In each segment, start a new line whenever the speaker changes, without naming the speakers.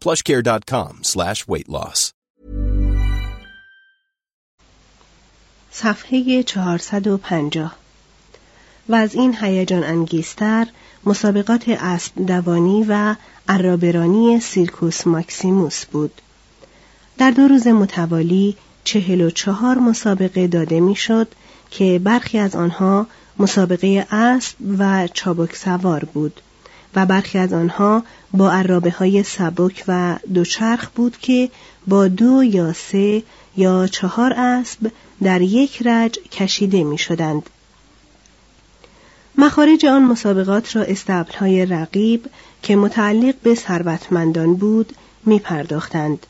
plushcare.com slash weight loss.
صفحه 450 و از این هیجان انگیزتر مسابقات اسب دوانی و عرابرانی سیرکوس ماکسیموس بود. در دو روز متوالی چهل و چهار مسابقه داده می‌شد که برخی از آنها مسابقه اسب و چابک سوار بود و برخی از آنها با عرابه های سبک و دوچرخ بود که با دو یا سه یا چهار اسب در یک رج کشیده می شدند. مخارج آن مسابقات را های رقیب که متعلق به ثروتمندان بود می پرداختند.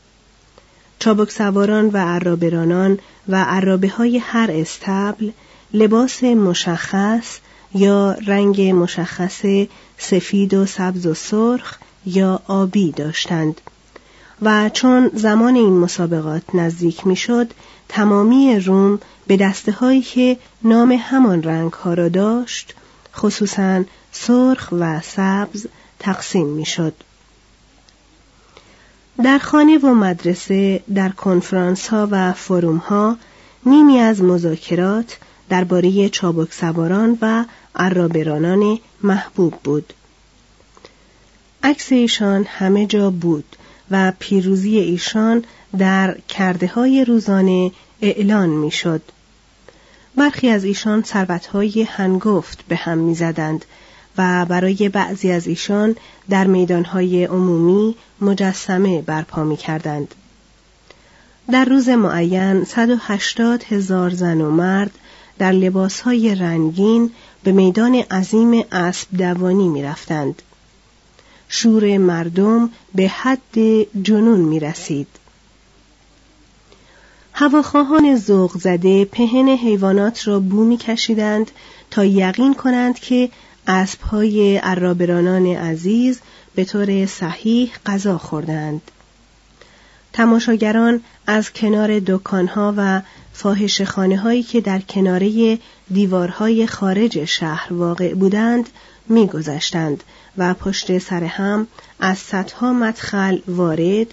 چابک سواران و عرابرانان و عرابه های هر استبل لباس مشخص یا رنگ مشخص سفید و سبز و سرخ یا آبی داشتند و چون زمان این مسابقات نزدیک می‌شد تمامی روم به دسته هایی که نام همان رنگ ها را داشت خصوصا سرخ و سبز تقسیم می‌شد. در خانه و مدرسه در کنفرانس ها و فروم ها نیمی از مذاکرات درباره چابک سواران و عرابرانان محبوب بود. عکس ایشان همه جا بود و پیروزی ایشان در کرده های روزانه اعلان می‌شد. برخی از ایشان های هنگفت به هم می‌زدند و برای بعضی از ایشان در میدانهای عمومی مجسمه برپا می کردند. در روز معین 180 هزار زن و مرد در لباسهای رنگین به میدان عظیم اسب دوانی می رفتند. شور مردم به حد جنون می رسید. هواخواهان ذوق زده پهن حیوانات را بو می کشیدند تا یقین کنند که اسبهای عرابرانان عزیز به طور صحیح غذا خوردند. تماشاگران از کنار دکانها و فاحش خانه هایی که در کناره دیوارهای خارج شهر واقع بودند میگذشتند و پشت سر هم از صدها مدخل وارد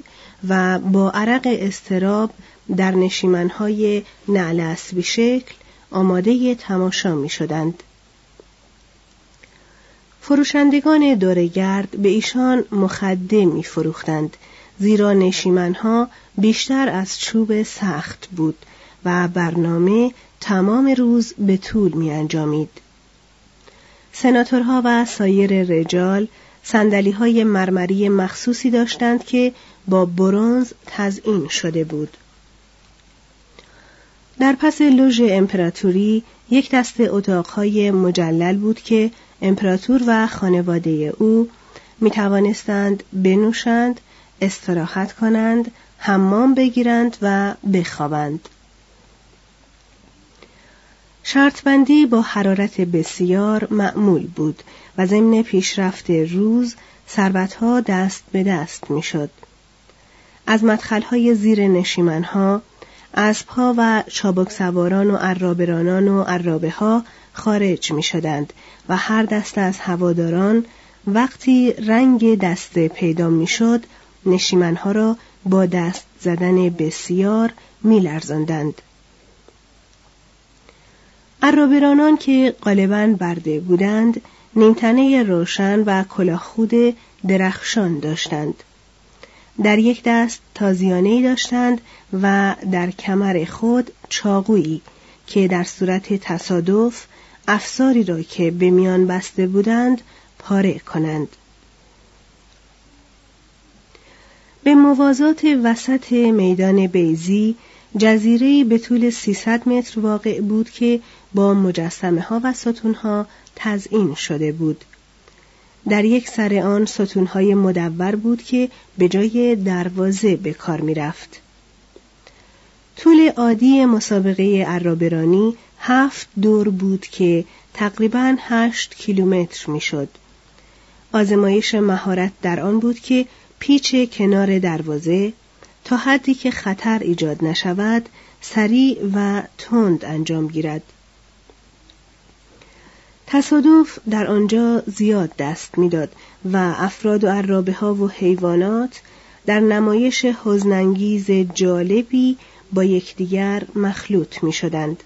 و با عرق استراب در نشیمنهای نعل اسبی شکل آماده تماشا می شدند. فروشندگان دورگرد به ایشان مخده می فروختند زیرا نشیمنها بیشتر از چوب سخت بود و برنامه تمام روز به طول می انجامید. سناتورها و سایر رجال سندلی های مرمری مخصوصی داشتند که با برونز تزئین شده بود. در پس لوژ امپراتوری یک دست اتاقهای مجلل بود که امپراتور و خانواده او می توانستند بنوشند، استراحت کنند، حمام بگیرند و بخوابند. شرطبندی با حرارت بسیار معمول بود و ضمن پیشرفت روز ثروتها دست به دست می‌شد. از مدخلهای زیر نشیمنها اسبها و چابک سواران و عرابرانان و عرابه ها خارج می شدند و هر دست از هواداران وقتی رنگ دسته پیدا می شد نشیمنها را با دست زدن بسیار می لرزندند. عرابرانان که غالبا برده بودند نیمتنه روشن و کلاهخود درخشان داشتند. در یک دست تازیانه داشتند و در کمر خود چاقویی که در صورت تصادف افساری را که به میان بسته بودند پاره کنند. به موازات وسط میدان بیزی جزیره به طول 300 متر واقع بود که با مجسمه ها و ستون ها تزئین شده بود. در یک سر آن ستون های مدور بود که به جای دروازه به کار می رفت. طول عادی مسابقه عرابرانی هفت دور بود که تقریبا هشت کیلومتر می‌شد. آزمایش مهارت در آن بود که پیچ کنار دروازه تا حدی که خطر ایجاد نشود سریع و تند انجام گیرد. تصادف در آنجا زیاد دست می‌داد و افراد و عرابه ها و حیوانات در نمایش حزنانگیز جالبی با یکدیگر مخلوط می شدند.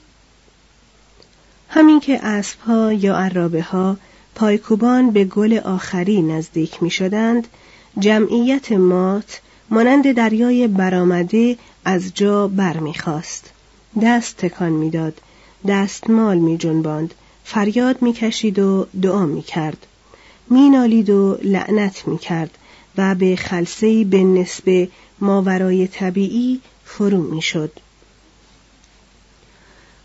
همین که اسبها یا عرابه ها پایکوبان به گل آخری نزدیک می شدند، جمعیت مات مانند دریای برآمده از جا برمیخواست دست تکان می‌داد دستمال می جنباند فریاد می‌کشید و دعا می‌کرد مینالید و لعنت می‌کرد و به خلصهی به نسبه ماورای طبیعی فرو می‌شد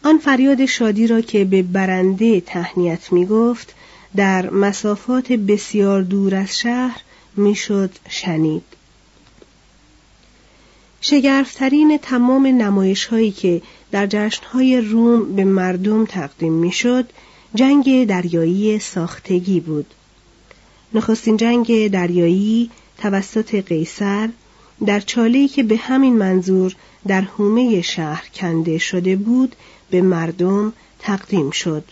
آن فریاد شادی را که به برنده تهنیت می گفت در مسافات بسیار دور از شهر می‌شد شنید. شگرفترین تمام نمایش هایی که در جشنهای روم به مردم تقدیم می‌شد جنگ دریایی ساختگی بود. نخستین جنگ دریایی توسط قیصر در چاله‌ای که به همین منظور در حومه شهر کنده شده بود به مردم تقدیم شد.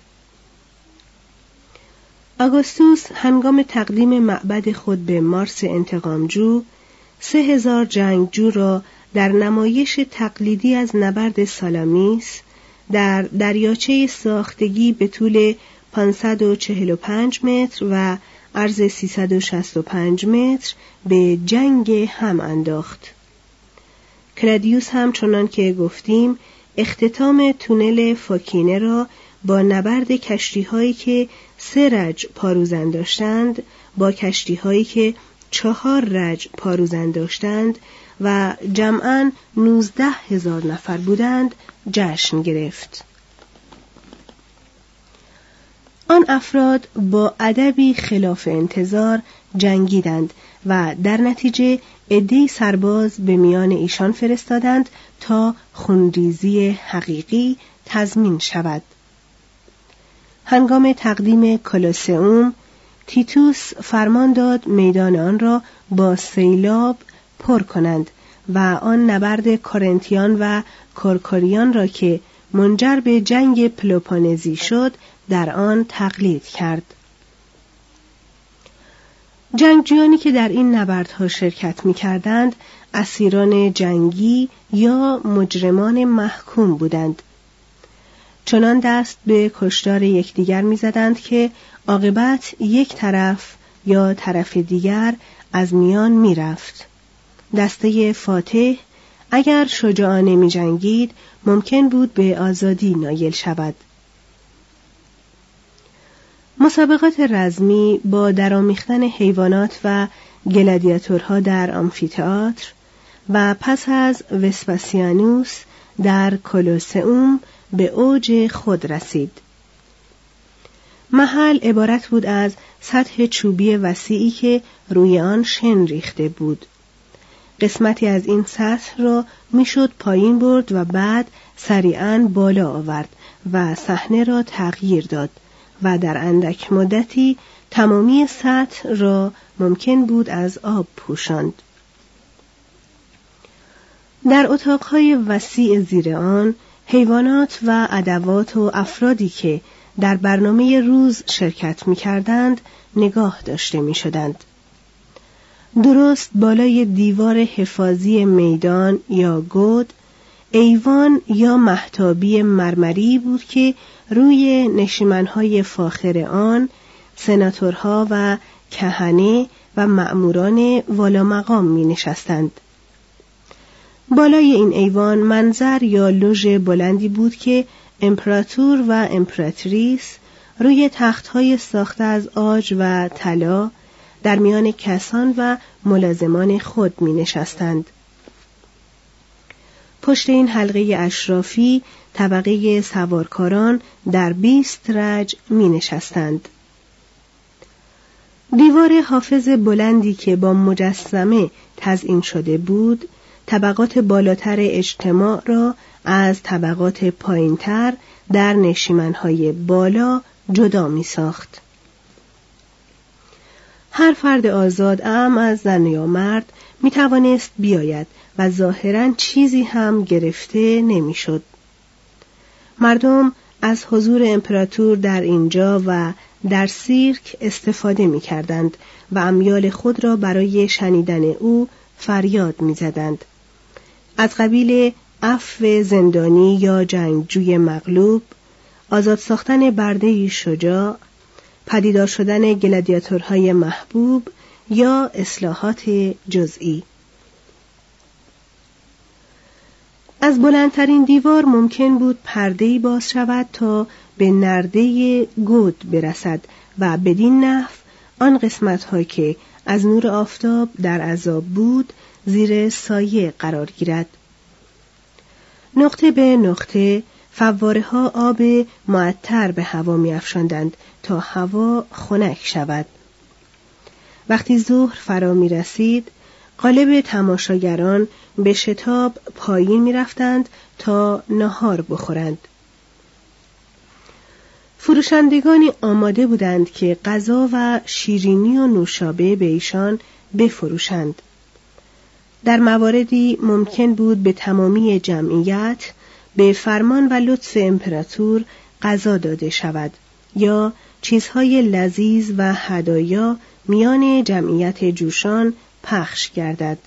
آگوستوس هنگام تقدیم معبد خود به مارس انتقامجو سه هزار جنگجو را در نمایش تقلیدی از نبرد سالامیس در دریاچه ساختگی به طول 545 متر و عرض 365 متر به جنگ هم انداخت. کلادیوس هم چنان که گفتیم اختتام تونل فاکینه را با نبرد کشتی هایی که سه رج پاروزن داشتند با کشتی هایی که چهار رج پاروزن داشتند و جمعا نوزده هزار نفر بودند جشن گرفت. آن افراد با ادبی خلاف انتظار جنگیدند و در نتیجه عدهای سرباز به میان ایشان فرستادند تا خونریزی حقیقی تضمین شود. هنگام تقدیم کلوسئوم تیتوس فرمان داد میدان آن را با سیلاب پر کنند و آن نبرد کارنتیان و کورکوریان را که منجر به جنگ پلوپانزی شد در آن تقلید کرد. جنگجویانی که در این نبردها شرکت می کردند اسیران جنگی یا مجرمان محکوم بودند. چنان دست به کشتار یکدیگر می‌زدند که عاقبت یک طرف یا طرف دیگر از میان می‌رفت دسته فاتح اگر شجاعانه می جنگید ممکن بود به آزادی نایل شود مسابقات رزمی با درامیختن حیوانات و گلادیاتورها در آمفیتئاتر و پس از وسپاسیانوس در کولوسئوم به اوج خود رسید. محل عبارت بود از سطح چوبی وسیعی که روی آن شن ریخته بود. قسمتی از این سطح را می‌شد پایین برد و بعد سریعا بالا آورد و صحنه را تغییر داد و در اندک مدتی تمامی سطح را ممکن بود از آب پوشاند. در اتاقهای وسیع زیر آن حیوانات و ادوات و افرادی که در برنامه روز شرکت می کردند نگاه داشته می شدند. درست بالای دیوار حفاظی میدان یا گود ایوان یا محتابی مرمری بود که روی نشیمنهای فاخر آن سناتورها و کهنه و مأموران والا مقام می نشستند. بالای این ایوان منظر یا لوژ بلندی بود که امپراتور و امپراتریس روی تختهای ساخته از آج و طلا در میان کسان و ملازمان خود می نشستند. پشت این حلقه اشرافی طبقه سوارکاران در بیست رج می نشستند. دیوار حافظ بلندی که با مجسمه تزئین شده بود طبقات بالاتر اجتماع را از طبقات پایینتر در نشیمنهای بالا جدا می ساخت. هر فرد آزاد ام از زن یا مرد می توانست بیاید و ظاهرا چیزی هم گرفته نمی‌شد. مردم از حضور امپراتور در اینجا و در سیرک استفاده می کردند و امیال خود را برای شنیدن او فریاد می زدند. از قبیل عفو زندانی یا جنگجوی مغلوب آزاد ساختن برده شجاع پدیدار شدن گلادیاتورهای محبوب یا اصلاحات جزئی. از بلندترین دیوار ممکن بود پردهی باز شود تا به نرده گود برسد و بدین نحو آن قسمت که از نور آفتاب در عذاب بود زیر سایه قرار گیرد. نقطه به نقطه فواره ها آب معطر به هوا می افشندند تا هوا خنک شود. وقتی ظهر فرا می رسید قالب تماشاگران به شتاب پایین می رفتند تا نهار بخورند. فروشندگانی آماده بودند که غذا و شیرینی و نوشابه به ایشان بفروشند. در مواردی ممکن بود به تمامی جمعیت به فرمان و لطف امپراتور غذا داده شود یا چیزهای لذیذ و هدایا میان جمعیت جوشان پخش گردد.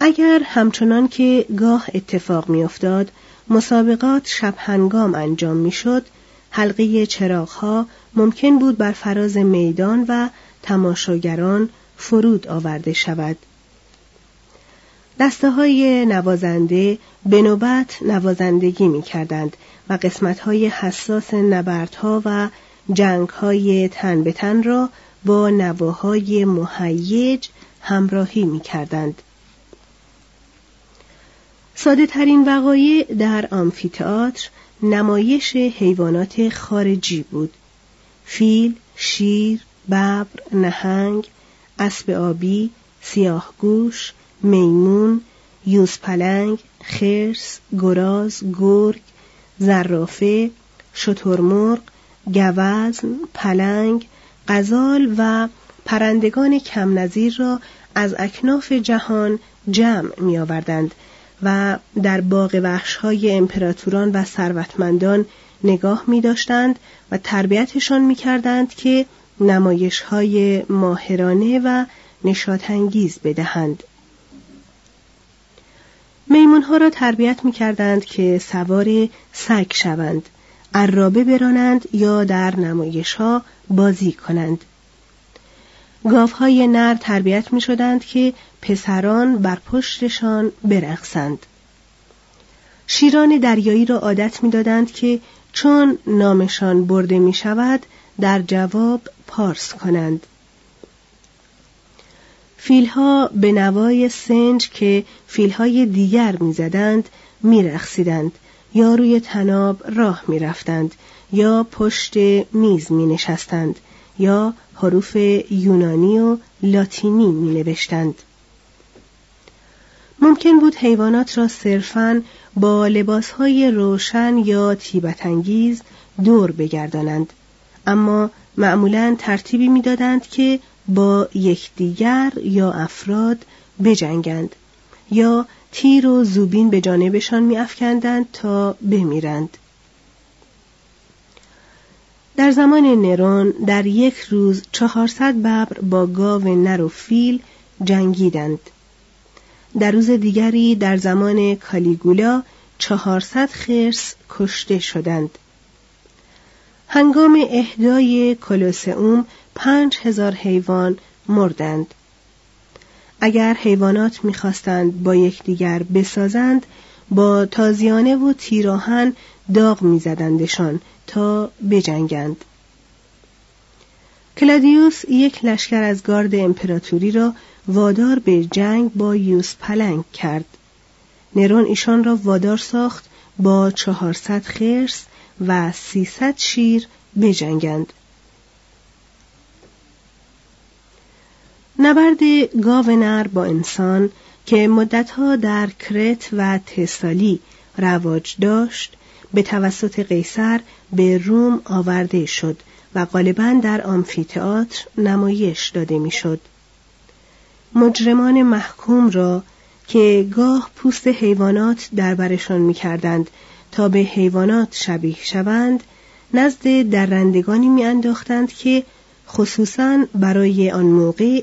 اگر همچنان که گاه اتفاق میافتاد مسابقات شب هنگام انجام می‌شد حلقه چراغها ممکن بود بر فراز میدان و تماشاگران فرود آورده شود. دسته های نوازنده به نوبت نوازندگی می کردند و قسمت های حساس نبردها و جنگ های تن به تن را با نواهای مهیج همراهی می کردند. ساده ترین وقایع در آمفیتئاتر نمایش حیوانات خارجی بود. فیل، شیر، ببر، نهنگ، اسب آبی، سیاهگوش، میمون، یوزپلنگ، خرس، گراز، گرگ، زرافه، شترمرغ، گوزن، پلنگ، غزال و پرندگان کم نظیر را از اکناف جهان جمع می آوردند و در باغ وحشهای امپراتوران و ثروتمندان نگاه می داشتند و تربیتشان می کردند که نمایش های ماهرانه و نشاطانگیز بدهند. میمونها را تربیت می کردند که سوار سگ شوند. عرابه برانند یا در نمایش ها بازی کنند. گاوهای نر تربیت می شدند که پسران بر پشتشان برقصند. شیران دریایی را عادت می دادند که چون نامشان برده می شود در جواب پارس کنند. فیلها به نوای سنج که فیلهای دیگر می‌زدند میرقصیدند یا روی تناب راه می‌رفتند یا پشت میز می نشستند یا حروف یونانی و لاتینی می نوشتند. ممکن بود حیوانات را صرفاً با لباسهای روشن یا تیبتانگیز دور بگردانند اما معمولا ترتیبی می‌دادند که با یکدیگر یا افراد بجنگند یا تیر و زوبین به جانبشان میافکندند تا بمیرند. در زمان نرون در یک روز چهارصد ببر با گاو نر و فیل جنگیدند. در روز دیگری در زمان کالیگولا چهارصد خرس کشته شدند. هنگام اهدای کلوسئوم پنج هزار حیوان مردند. اگر حیوانات می‌خواستند با یکدیگر بسازند با تازیانه و تیراهن داغ میزدندشان تا بجنگند. کلادیوس یک لشکر از گارد امپراتوری را وادار به جنگ با یوس پلنگ کرد. نرون ایشان را وادار ساخت با چهارصد خرس و سیصد شیر بجنگند. نبرد گاو نر با انسان که مدتها در کرت و تسالی رواج داشت به توسط قیصر به روم آورده شد و غالبا در آمفیتئاتر نمایش داده می‌شد. مجرمان محکوم را که گاه پوست حیوانات در برشان می‌کردند تا به حیوانات شبیه شوند نزد درندگانی میانداختند که خصوصا برای آن موقع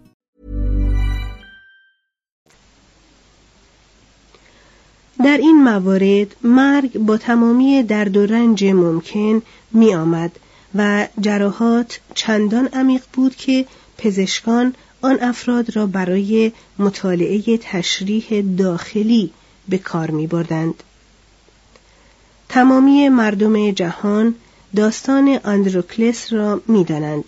در این موارد مرگ با تمامی درد و رنج ممکن می آمد و جراحات چندان عمیق بود که پزشکان آن افراد را برای مطالعه تشریح داخلی به کار می بردند. تمامی مردم جهان داستان آندروکلس را می دانند.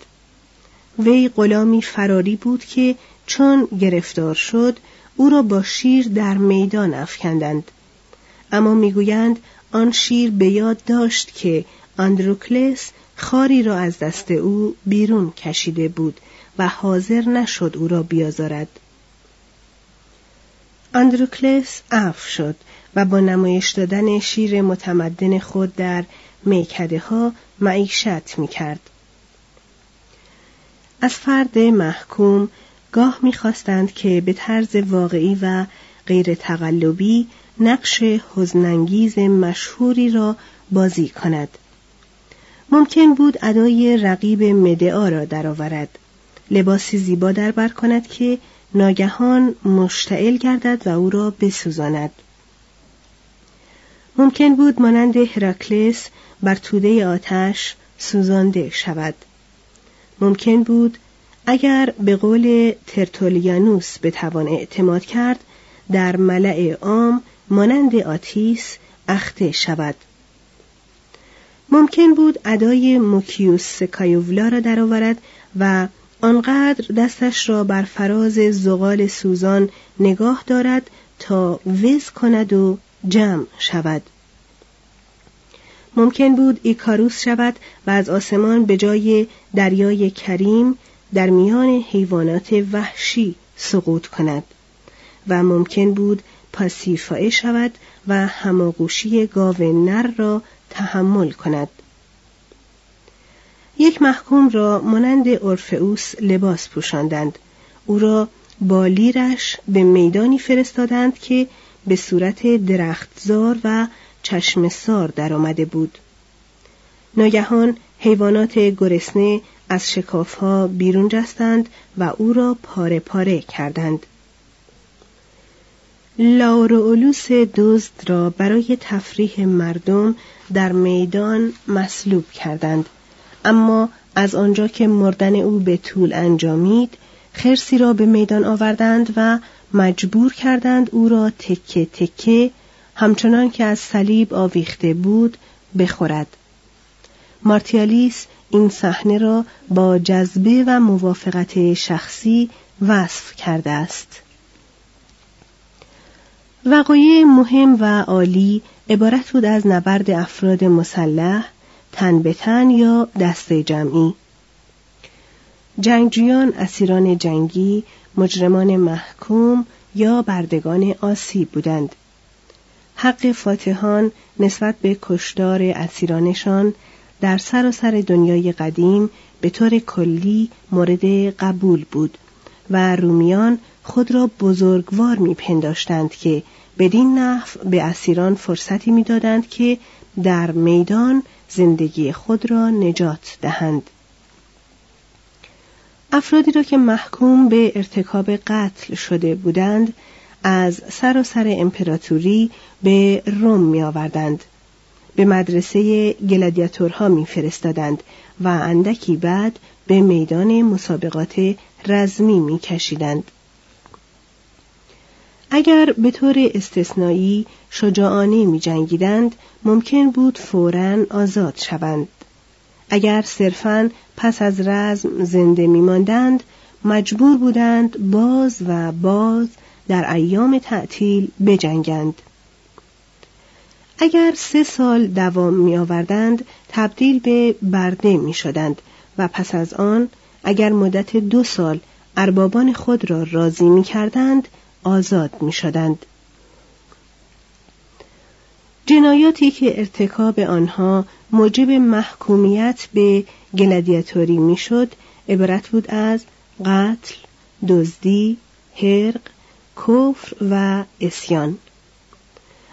وی غلامی فراری بود که چون گرفتار شد او را با شیر در میدان افکندند اما می‌گویند آن شیر به یاد داشت که آندروکلس خاری را از دست او بیرون کشیده بود و حاضر نشد او را بیازارد آندروکلس عفو شد و با نمایش دادن شیر متمدن خود در میکده ها معیشت می کرد. از فرد محکوم گاه می‌خواستند که به طرز واقعی و غیر تقلبی نقش حزنانگیز مشهوری را بازی کند. ممکن بود ادای رقیب مدعا را درآورد. لباسی زیبا در بر کند که ناگهان مشتعل گردد و او را بسوزاند. ممکن بود مانند هراکلس بر توده آتش سوزانده شود. ممکن بود اگر به قول ترتولیانوس بتوان اعتماد کرد در ملع عام مانند آتیس اخته شود. ممکن بود ادای موکیوس سکایوولا را درآورد و آنقدر دستش را بر فراز زغال سوزان نگاه دارد تا وز کند و جمع شود. ممکن بود ایکاروس شود و از آسمان به جای دریای کریم در میان حیوانات وحشی سقوط کند و ممکن بود پاسیفائه شود و هماغوشی گاو نر را تحمل کند. یک محکوم را مانند اورفئوس لباس پوشاندند. او را با لیرش به میدانی فرستادند که به صورت درختزار و چشم سار درآمده بود. ناگهان حیوانات گرسنه از شکافها بیرون جستند و او را پاره پاره کردند. لاورولوس دزد را برای تفریح مردم در میدان مصلوب کردند. اما از آنجا که مردن او به طول انجامید خرسی را به میدان آوردند و مجبور کردند او را تکه تکه همچنان که از صلیب آویخته بود بخورد. مارتیالیس این صحنه را با جذبه و موافقت شخصی وصف کرده است. وقایع مهم و عالی عبارت بود از نبرد افراد مسلح تن به تن یا دسته جمعی. جنگجویان اسیران جنگی مجرمان محکوم یا بردگان آسیب بودند. حق فاتحان نسبت به کشدار اسیرانشان در سراسر سر دنیای قدیم به طور کلی مورد قبول بود و رومیان خود را بزرگوار میپنداشتند که بدین نحو به اسیران فرصتی می‌دادند که در میدان زندگی خود را نجات دهند افرادی را که محکوم به ارتکاب قتل شده بودند از سراسر سر امپراتوری به روم می آوردند. به مدرسه گلادیاتورها میفرستادند و اندکی بعد به میدان مسابقات رزمی میکشیدند. اگر به طور استثنایی شجاعانه می جنگیدند ممکن بود فورا آزاد شوند. اگر صرفا پس از رزم زنده می ماندند مجبور بودند باز و باز در ایام تعطیل بجنگند. اگر سه سال دوام می آوردند تبدیل به برده می شدند و پس از آن اگر مدت دو سال اربابان خود را راضی می کردند آزاد می شدند. جنایاتی که ارتکاب آنها موجب محکومیت به گلادیاتوری می‌شد عبارت بود از قتل، دزدی، حرق، کفر و اسیان.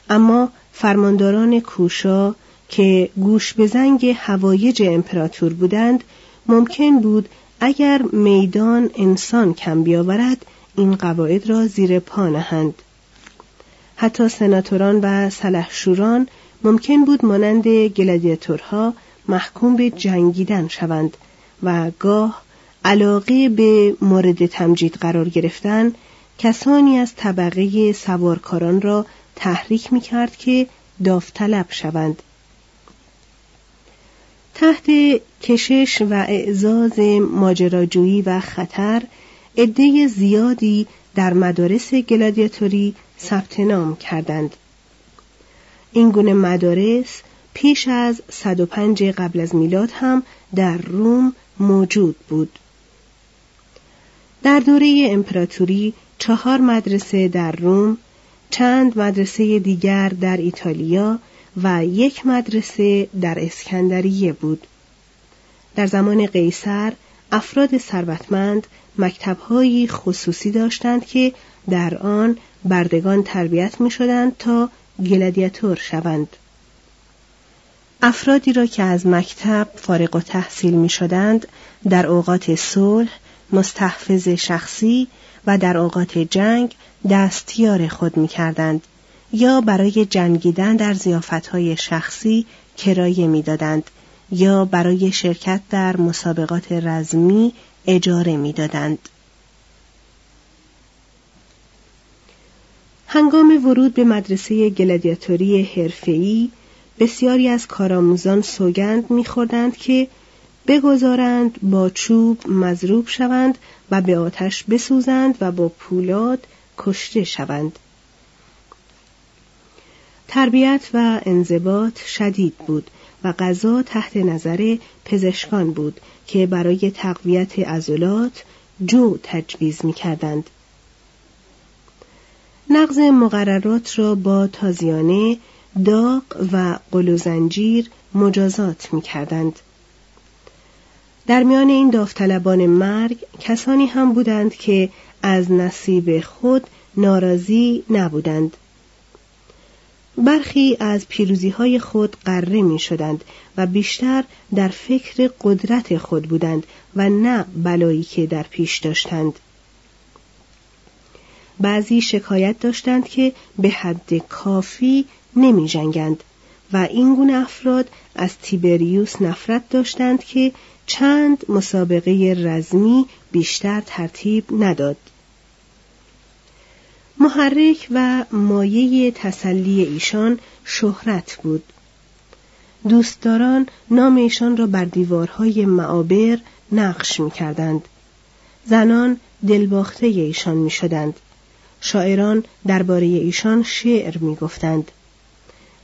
اما فرمانداران کوشا که گوش به زنگ هوایج امپراتور بودند ممکن بود اگر میدان انسان کم بیاورد این قواعد را زیر پا نهند. حتی سناتوران و سلحشوران ممکن بود مانند گلادیاتورها محکوم به جنگیدن شوند و گاه علاقه به مورد تمجید قرار گرفتن کسانی از طبقه سوارکاران را تحریک می کرد که داوطلب شوند. تحت کشش و اعزاز ماجراجویی و خطر عده زیادی در مدارس گلادیاتوری ثبت نام کردند. این گونه مدارس پیش از 105 قبل از میلاد هم در روم موجود بود. در دوره امپراتوری چهار مدرسه در روم چند مدرسه دیگر در ایتالیا و یک مدرسه در اسکندریه بود. در زمان قیصر افراد ثروتمند مکتبهایی خصوصی داشتند که در آن بردگان تربیت می شدند تا گلادیاتور شوند. افرادی را که از مکتب فارغ و تحصیل می شدند در اوقات صلح مستحفظ شخصی و در اوقات جنگ دستیار خود می کردند یا برای جنگیدن در زیافتهای شخصی کرایه می دادند یا برای شرکت در مسابقات رزمی اجاره می دادند. هنگام ورود به مدرسه گلادیاتوری حرفه‌ای بسیاری از کارآموزان سوگند میخوردند که بگذارند با چوب مضروب شوند و به آتش بسوزند و با پولاد کشته شوند تربیت و انضباط شدید بود و غذا تحت نظر پزشکان بود که برای تقویت عضلات جو تجویز می کردند. نقض مقررات را با تازیانه داغ و قل و زنجیر مجازات می کردند. در میان این داوطلبان مرگ کسانی هم بودند که از نصیب خود ناراضی نبودند. برخی از پیروزی های خود قره می شدند و بیشتر در فکر قدرت خود بودند و نه بلایی که در پیش داشتند. بعضی شکایت داشتند که به حد کافی نمی جنگند و این گونه افراد از تیبریوس نفرت داشتند که چند مسابقه رزمی بیشتر ترتیب نداد. محرک و مایه تسلی ایشان شهرت بود. دوستداران نام ایشان را بر دیوارهای معابر نقش می کردند. زنان دلباخته ایشان می شدند. شاعران درباره ایشان شعر می گفتند.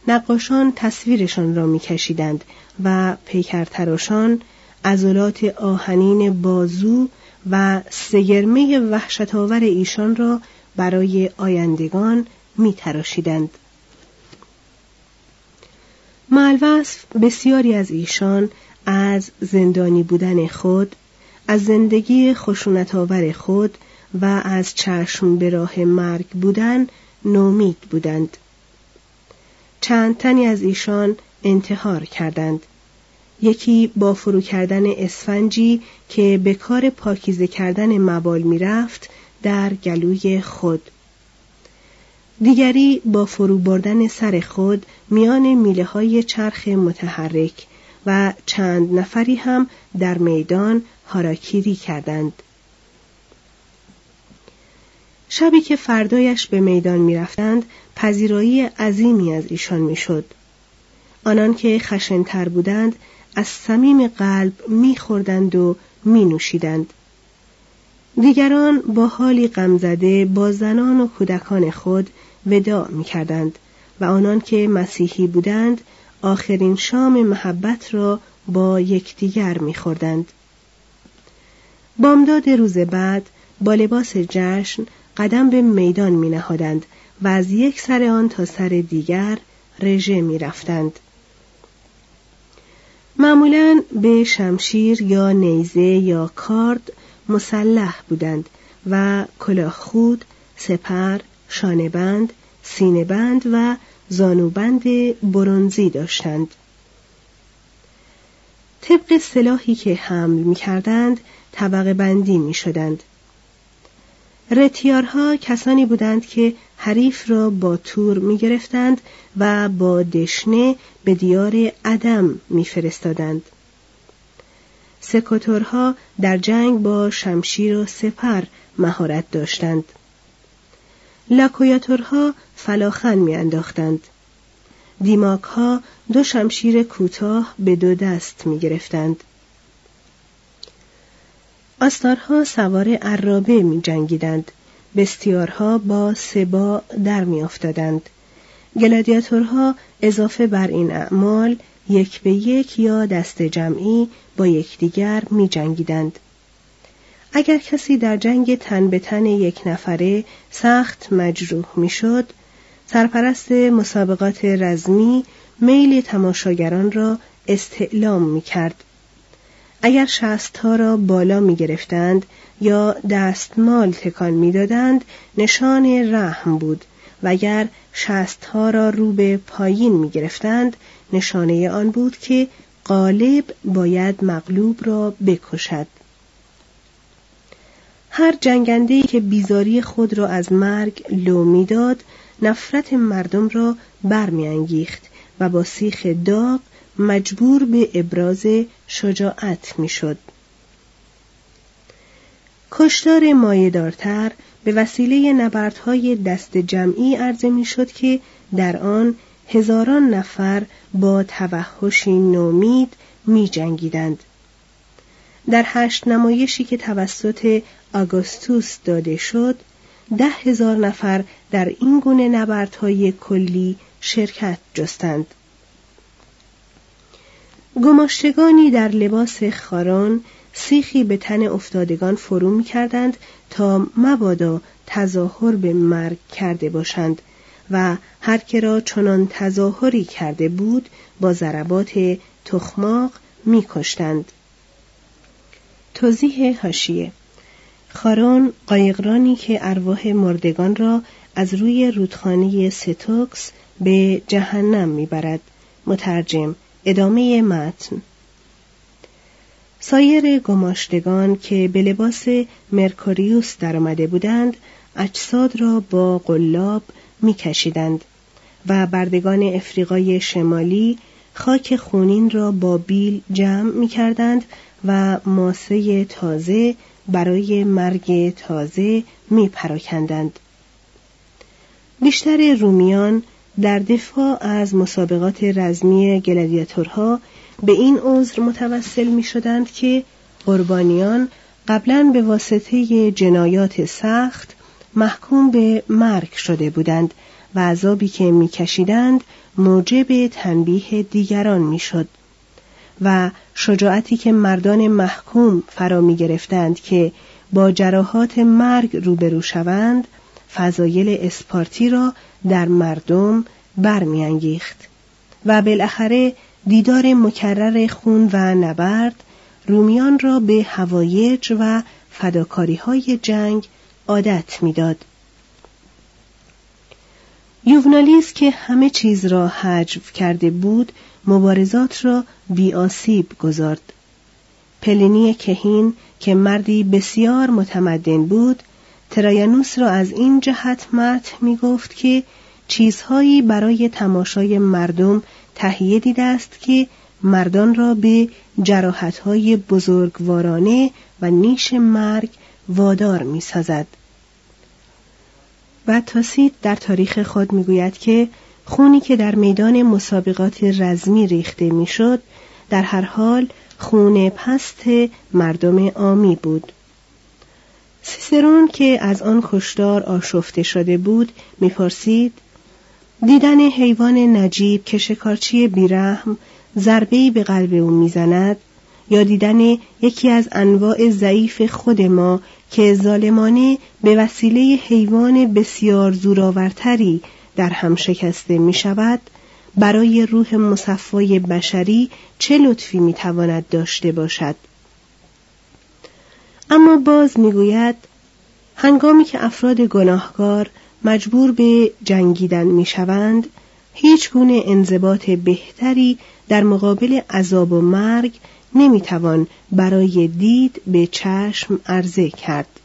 نقاشان تصویرشان را میکشیدند و پیکرتراشان عضلات آهنین بازو و سگرمه وحشتآور ایشان را برای آیندگان میتراشیدند. معلوصف بسیاری از ایشان از زندانی بودن خود، از زندگی خشونتآور خود و از چشم به راه مرگ بودن نومید بودند. چند تنی از ایشان انتحار کردند یکی با فرو کردن اسفنجی که به کار پاکیزه کردن مبال می‌رفت در گلوی خود. دیگری با فرو بردن سر خود میان میله های چرخ متحرک و چند نفری هم در میدان هاراکیری کردند. شبی که فردایش به میدان می‌رفتند پذیرایی عظیمی از ایشان می‌شد. آنان که خشنتر بودند از صمیم قلب میخوردند و مینوشیدند. دیگران با حالی غمزده با زنان و کودکان خود وداع می‌کردند و آنان که مسیحی بودند آخرین شام محبت را با یکدیگر میخوردند بامداد روز بعد با لباس جشن قدم به میدان می نهادند و از یک سر آن تا سر دیگر رژه می رفتند. معمولا به شمشیر یا نیزه یا کارد مسلح بودند و کلاه خود، سپر، شانبند، سینهبند و زانوبند برونزی داشتند. طبق سلاحی که حمل می کردند طبقه بندی می شدند. رتیارها کسانی بودند که حریف را با تور می گرفتند و با دشنه به دیار عدم می فرستادند. سکوتورها در جنگ با شمشیر و سپر مهارت داشتند. لاکویاتورها فلاخن می انداختند. دیماک ها دو شمشیر کوتاه به دو دست می گرفتند. آستارها سوار عرابه می جنگیدند. بستیارها با سبا در می افتادند. گلادیاتورها اضافه بر این اعمال یک به یک یا دست جمعی با یکدیگر می جنگیدند. اگر کسی در جنگ تن به تن یک نفره سخت مجروح می‌شد، سرپرست مسابقات رزمی میل تماشاگران را استعلام می کرد اگر شستها را بالا می گرفتند یا دستمال تکان می دادند نشان رحم بود و اگر شستها را رو به پایین می گرفتند نشانه آن بود که غالب باید مغلوب را بکشد هر جنگنده که بیزاری خود را از مرگ لو می‌داد نفرت مردم را برمیانگیخت و با سیخ داغ مجبور به ابراز شجاعت می‌شد. کشتار مایهدارتر به وسیله نبردهای دست جمعی عرضه می‌شد که در آن هزاران نفر با توحشی نومید می جنگیدند. در هشت نمایشی که توسط آگوستوس داده شد ده هزار نفر در این گونه نبردهای کلی شرکت جستند. گماشتگانی در لباس خاران سیخی به تن افتادگان فرو می کردند تا مبادا تظاهر به مرگ کرده باشند و هر که را چنان تظاهری کرده بود با ضربات تخماق می کشتند. توضیح هاشیه خارون قایقرانی که ارواح مردگان را از روی رودخانه ستوکس به جهنم می‌برد. مترجم ادامه متن. سایر گماشتگان که به لباس مرکوریوس درآمده بودند اجساد را با قلاب میکشیدند و بردگان افریقای شمالی خاک خونین را با بیل جمع می‌کردند و ماسه تازه برای مرگ تازه می پراکندند. بیشتر رومیان در دفاع از مسابقات رزمی گلادیاتورها به این عذر متوسل می شدند که قربانیان قبلا به واسطه جنایات سخت محکوم به مرگ شده بودند و عذابی که میکشیدند موجب تنبیه دیگران می‌شد و شجاعتی که مردان محکوم فرا می گرفتند که با جراحات مرگ روبرو شوند فضایل اسپارتی را در مردم برمیانگیخت و بالاخره دیدار مکرر خون و نبرد رومیان را به هوایج و فداکاری های جنگ عادت می‌داد. یوونالیس که همه چیز را حجو کرده بود مبارزات را بیاسیب گذارد پلینی کهین که مردی بسیار متمدن بود ترایانوس را از این جهت مت می گفت که چیزهایی برای تماشای مردم تهیه دیده است که مردان را به جراحتهای بزرگوارانه و نیش مرگ وادار می سازد. و تاسید در تاریخ خود می‌گوید که خونی که در میدان مسابقات رزمی ریخته می‌شد در هر حال خون پست مردم عامی بود سیسرون که از آن کشدار آشفته شده بود می‌پرسید دیدن حیوان نجیب که شکارچی بیرحم ضربهای به قلب او می‌زند یا دیدن یکی از انواع ضعیف خود ما که ظالمانه به وسیله حیوان بسیار زورآورتری در هم شکسته می شود برای روح مصفای بشری چه لطفی می تواند داشته باشد؟ اما باز می‌گوید هنگامی که افراد گناهکار مجبور به جنگیدن می شوند هیچ گونه انضباط بهتری در مقابل عذاب و مرگ نمی‌توان برای دید به چشم عرضه کرد.